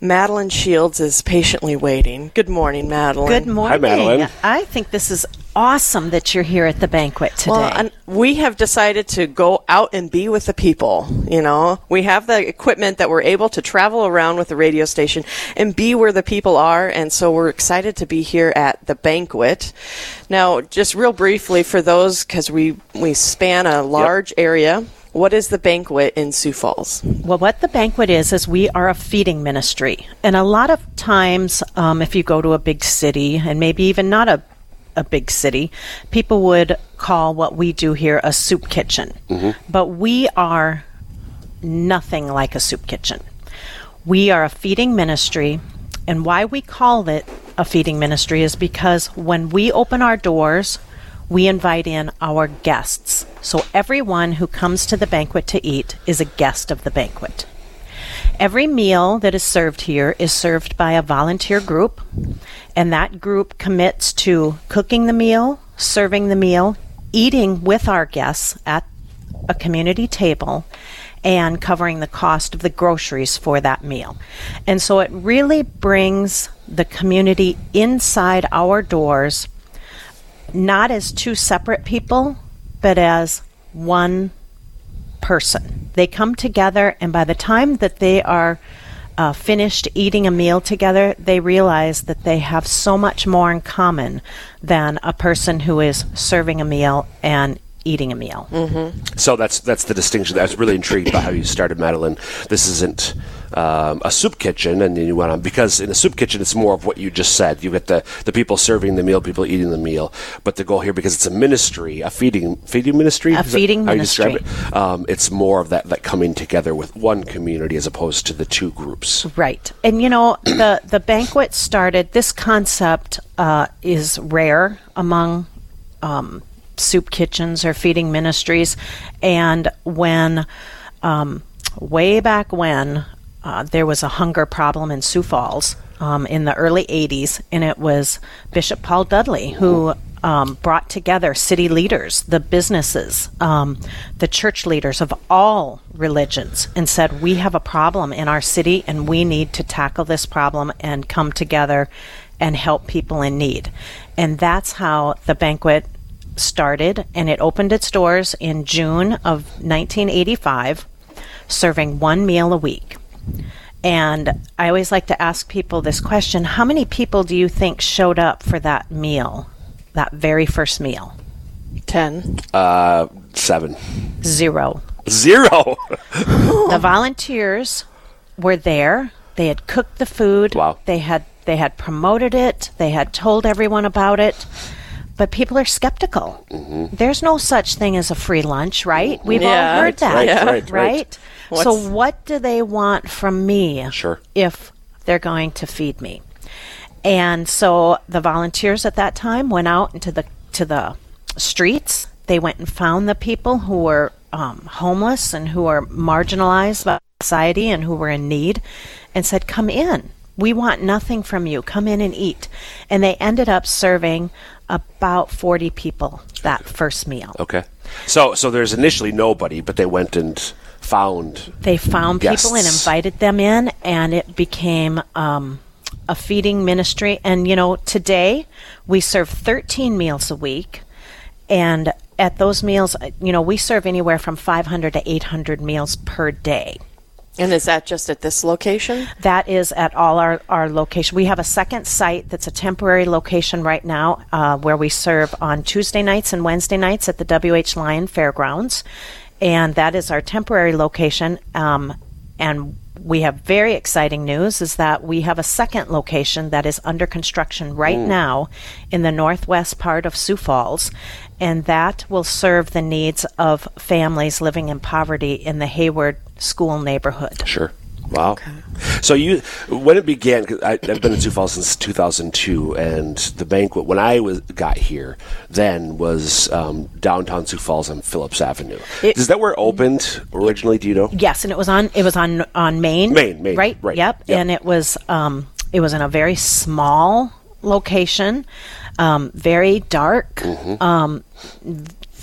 Madeline Shields is patiently waiting. Good morning, Madeline. Good morning. Madeline. I think this is awesome that you're here at the banquet today. Well, and we have decided to go out and be with the people. You know, we have the equipment that we're able to travel around with the radio station and be where the people are. And so we're excited to be here at the banquet. Now, just real briefly for those, because we, we span a large area. What is the banquet in Sioux Falls? Well, what the banquet is, is we are a feeding ministry. And a lot of times, um, if you go to a big city, and maybe even not a, a big city, people would call what we do here a soup kitchen. But we are nothing like a soup kitchen. We are a feeding ministry, and why we call it a feeding ministry is because when we open our doors, we invite in our guests. So everyone who comes to the banquet to eat is a guest of the banquet. Every meal that is served here is served by a volunteer group, and that group commits to cooking the meal, serving the meal, eating with our guests at a community table, and covering the cost of the groceries for that meal. And so it really brings the community inside our doors, not as two separate people, but as one person. They come together, and by the time that they are uh, finished eating a meal together, they realize that they have so much more in common than a person who is serving a meal and eating a meal. So that's that's the distinction. I was really intrigued by how you started, Madeline. This isn't um, a soup kitchen, and then you went on because in a soup kitchen it's more of what you just said. You get the the people serving the meal, people eating the meal. But the goal here, because it's a ministry, a feeding feeding ministry, A feeding how you describe ministry. it? Um, it's more of that that coming together with one community as opposed to the two groups. Right. And you know, the the banquet started this concept uh, is rare among um, soup kitchens or feeding ministries. And when um, way back when uh, there was a hunger problem in Sioux Falls um, in the early 80s, and it was Bishop Paul Dudley who um, brought together city leaders, the businesses, um, the church leaders of all religions, and said, We have a problem in our city, and we need to tackle this problem and come together and help people in need. And that's how the banquet started, and it opened its doors in June of 1985, serving one meal a week. And I always like to ask people this question How many people do you think showed up for that meal, that very first meal? Ten. Uh, seven Zero. zero. the volunteers were there. They had cooked the food. Wow. They had they had promoted it. They had told everyone about it. But people are skeptical. There's no such thing as a free lunch, right? We've Yeah, all heard that, right, right, right. right? So what do they want from me? Sure. If they're going to feed me. And so the volunteers at that time went out into the to the streets. They went and found the people who were um, homeless and who are marginalized by society and who were in need, and said, "Come in. We want nothing from you. Come in and eat." And they ended up serving about forty people that first meal. Okay. So so there's initially nobody, but they went and found. They found people and invited them in, and it became um, a feeding ministry. And you know, today we serve 13 meals a week, and at those meals, uh, you know, we serve anywhere from 500 to 800 meals per day. And is that just at this location? That is at all our, our location. We have a second site that's a temporary location right now uh, where we serve on Tuesday nights and Wednesday nights at the WH Lyon Fairgrounds. And that is our temporary location. Um, and we have very exciting news is that we have a second location that is under construction right now in the northwest part of Sioux Falls. And that will serve the needs of families living in poverty in the Hayward School neighborhood. Sure. Wow. So you, when it began, 'cause I, I've been in Sioux Falls since 2002, and the banquet when I was got here then was um, downtown Sioux Falls on Phillips Avenue. It- Is that where it opened originally? Do you know? Yes, and it was on it was on on Main. Main, Main, right? right. Yep. Yep. And it was um it was in a very small location, um, very dark. Mm-hmm. Um,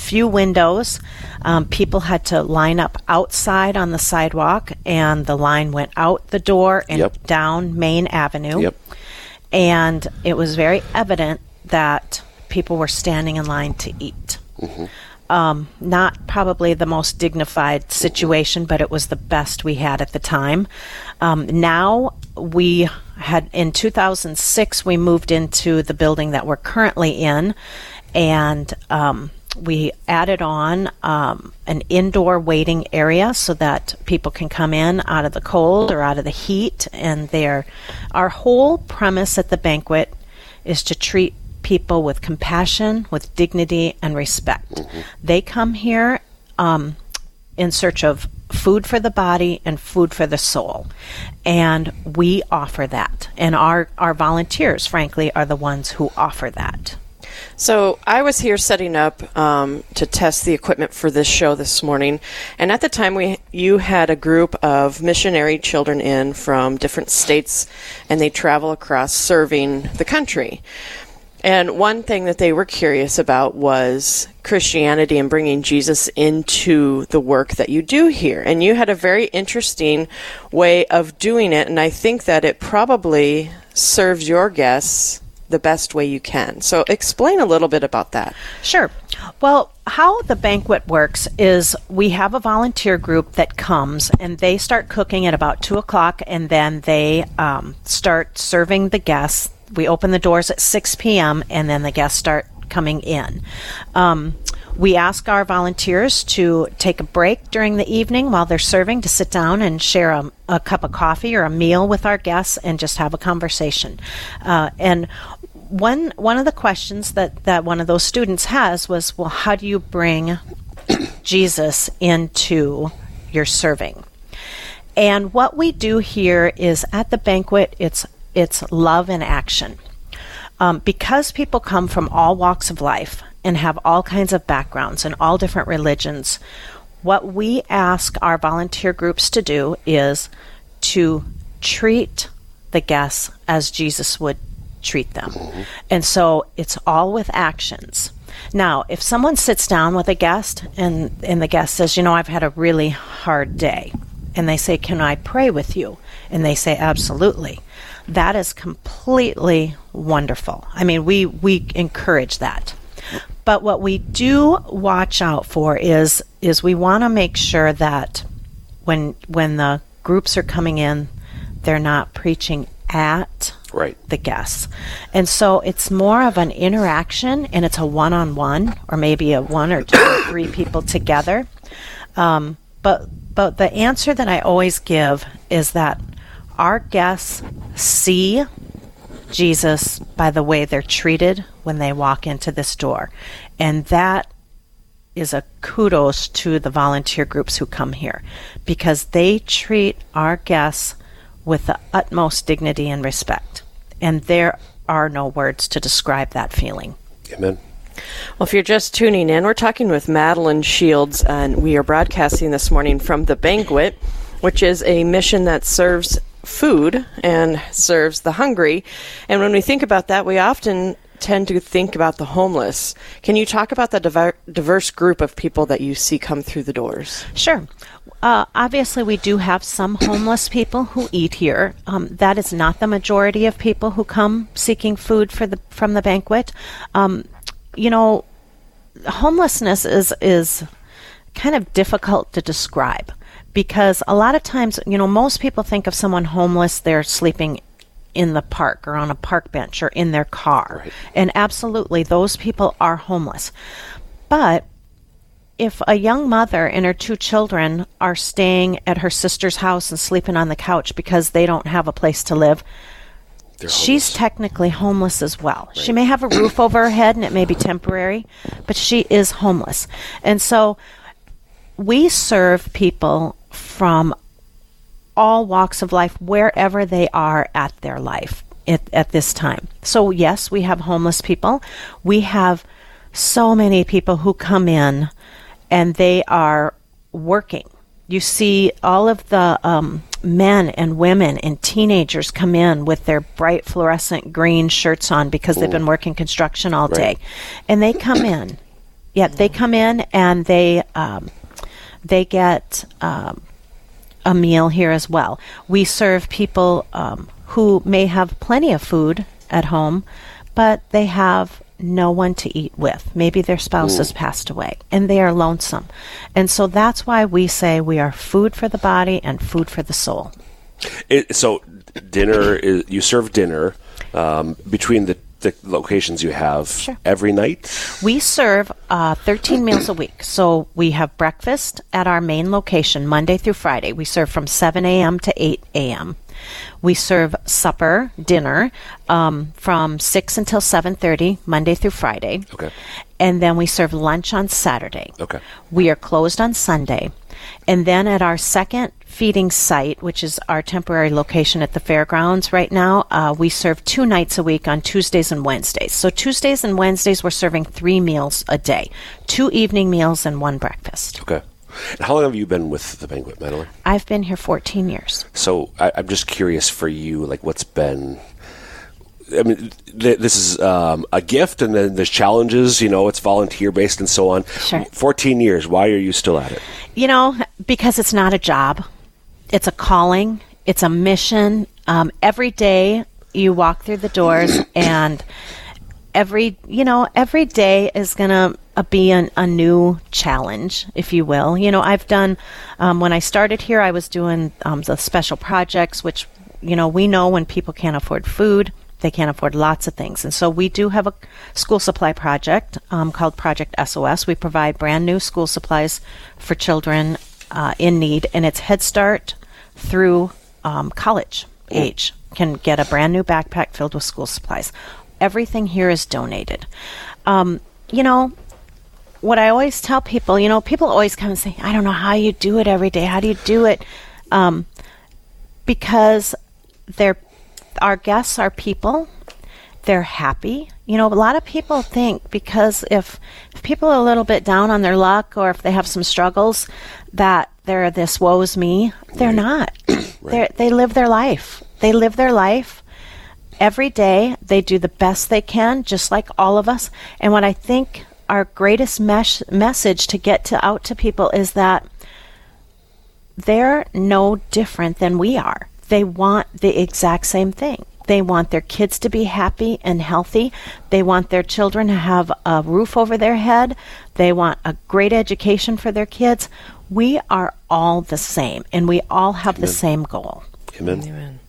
few windows. Um, people had to line up outside on the sidewalk, and the line went out the door and Yep. down Main Avenue. Yep. And it was very evident that people were standing in line to eat. Um, not probably the most dignified situation, but it was the best we had at the time. Um, now we had in 2006 we moved into the building that we're currently in, and um, we added on um, an indoor waiting area so that people can come in out of the cold or out of the heat. And there, our whole premise at the banquet is to treat people with compassion, with dignity, and respect. They come here um, in search of food for the body and food for the soul. And we offer that. And our, our volunteers, frankly, are the ones who offer that. So I was here setting up um, to test the equipment for this show this morning, and at the time we you had a group of missionary children in from different states, and they travel across serving the country. And one thing that they were curious about was Christianity and bringing Jesus into the work that you do here. And you had a very interesting way of doing it, and I think that it probably serves your guests the best way you can. So explain a little bit about that. Sure. Well, how the banquet works is we have a volunteer group that comes and they start cooking at about two o'clock and then they um, start serving the guests. We open the doors at 6 p.m. and then the guests start coming in. Um, we ask our volunteers to take a break during the evening while they're serving to sit down and share a, a cup of coffee or a meal with our guests and just have a conversation. Uh, and one one of the questions that, that one of those students has was, well, how do you bring Jesus into your serving? And what we do here is at the banquet, it's it's love in action. Um, because people come from all walks of life and have all kinds of backgrounds and all different religions, what we ask our volunteer groups to do is to treat the guests as Jesus would treat them. And so it's all with actions. Now, if someone sits down with a guest and, and the guest says, You know, I've had a really hard day, and they say, Can I pray with you? And they say, Absolutely. That is completely wonderful. I mean, we, we encourage that. But what we do watch out for is is we want to make sure that when when the groups are coming in, they're not preaching at Right. the guests. And so it's more of an interaction and it's a one on one or maybe a one or two or three people together. Um, but but the answer that I always give is that our guests see Jesus by the way they're treated when they walk into this door. And that is a kudos to the volunteer groups who come here because they treat our guests with the utmost dignity and respect. And there are no words to describe that feeling. Amen. Well, if you're just tuning in, we're talking with Madeline Shields, and we are broadcasting this morning from the banquet, which is a mission that serves food and serves the hungry. And when we think about that, we often tend to think about the homeless. Can you talk about the diver- diverse group of people that you see come through the doors? Sure. Uh, obviously, we do have some homeless people who eat here. Um, that is not the majority of people who come seeking food for the from the banquet. Um, you know, homelessness is is kind of difficult to describe because a lot of times, you know, most people think of someone homeless, they're sleeping in the park or on a park bench or in their car. Right. And absolutely, those people are homeless. But if a young mother and her two children are staying at her sister's house and sleeping on the couch because they don't have a place to live, she's technically homeless as well. She may have a roof over her head and it may be temporary, but she is homeless. And so we serve people from all walks of life wherever they are at their life at, at this time. So, yes, we have homeless people. We have so many people who come in and they are working. You see all of the um, men and women and teenagers come in with their bright fluorescent green shirts on because they've been working construction all day. And they come in Yeah, they come in and they um, they get um, a meal here as well. We serve people um, who may have plenty of food at home, but they have no one to eat with. Maybe their spouse has passed away and they are lonesome. And so that's why we say we are food for the body and food for the soul. It, so dinner is you serve dinner um, between the, the locations you have Sure. every night. We serve uh, 13 meals a week. So we have breakfast at our main location Monday through Friday. We serve from 7 a.m. to 8 a.m. We serve supper, dinner um, from 6 until 7:30 Monday through Friday. Okay. And then we serve lunch on Saturday. Okay. We are closed on Sunday. And then at our second feeding site, which is our temporary location at the fairgrounds right now, uh, we serve two nights a week on Tuesdays and Wednesdays. So Tuesdays and Wednesdays, we're serving three meals a day two evening meals and one breakfast. Okay. How long have you been with the banquet, Madeline? I've been here 14 years. So I, I'm just curious for you, like what's been. I mean, th- this is um, a gift, and then there's challenges. You know, it's volunteer based and so on. Sure. 14 years. Why are you still at it? You know, because it's not a job, it's a calling, it's a mission. Um, every day you walk through the doors, and every you know every day is gonna uh, be an, a new challenge, if you will. You know, I've done um, when I started here, I was doing um, the special projects, which you know we know when people can't afford food. They can't afford lots of things. And so we do have a school supply project um, called Project SOS. We provide brand new school supplies for children uh, in need, and it's Head Start through um, college age can get a brand new backpack filled with school supplies. Everything here is donated. Um, you know, what I always tell people, you know, people always come and say, I don't know how you do it every day. How do you do it? Um, because they're our guests are people. They're happy. You know, a lot of people think because if, if people are a little bit down on their luck or if they have some struggles, that they're this woe's me. They're not. They're, they live their life. They live their life every day. They do the best they can, just like all of us. And what I think our greatest mesh- message to get to out to people is that they're no different than we are. They want the exact same thing. They want their kids to be happy and healthy. They want their children to have a roof over their head. They want a great education for their kids. We are all the same, and we all have the same goal. Amen. Amen.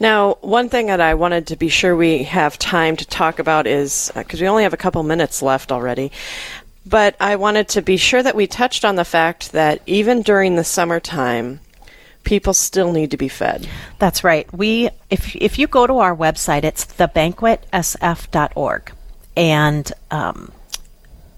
Now, one thing that I wanted to be sure we have time to talk about is uh, because we only have a couple minutes left already, but I wanted to be sure that we touched on the fact that even during the summertime, people still need to be fed. That's right. We if if you go to our website, it's thebanquetsf.org, and um,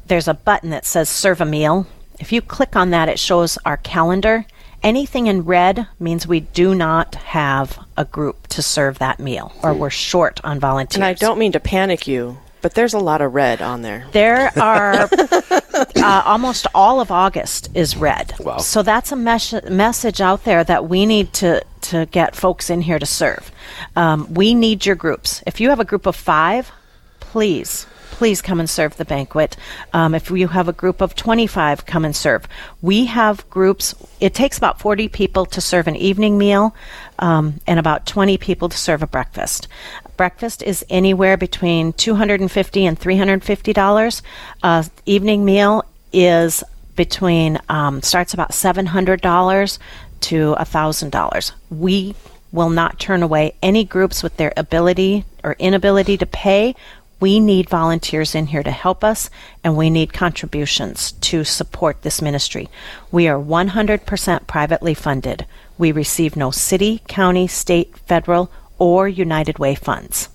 there's a button that says "Serve a Meal." If you click on that, it shows our calendar. Anything in red means we do not have a group to serve that meal, or we're short on volunteers. And I don't mean to panic you, but there's a lot of red on there. There are uh, almost all of August is red. Wow. So that's a mes- message out there that we need to to get folks in here to serve. Um, we need your groups. If you have a group of five, please. Please come and serve the banquet. Um, if you have a group of 25, come and serve. We have groups, it takes about 40 people to serve an evening meal um, and about 20 people to serve a breakfast. Breakfast is anywhere between 250 and $350. Uh, evening meal is between, um, starts about $700 to $1,000. We will not turn away any groups with their ability or inability to pay. We need volunteers in here to help us, and we need contributions to support this ministry. We are 100% privately funded. We receive no city, county, state, federal, or United Way funds.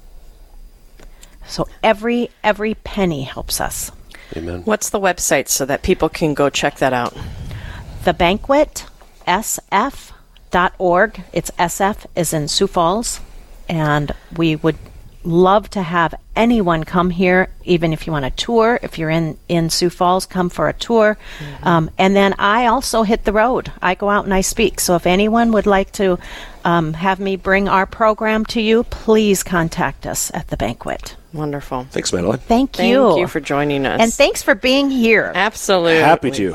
So every every penny helps us. Amen. What's the website so that people can go check that out? The banquet sf.org. It's SF is in Sioux Falls, and we would love to have anyone come here, even if you want a tour. If you're in, in Sioux Falls, come for a tour. Um, and then I also hit the road. I go out and I speak. So if anyone would like to um, have me bring our program to you, please contact us at the banquet. Wonderful. Thanks, Madeline. Thank Thank you. you for joining us. And thanks for being here. Absolutely. Happy to.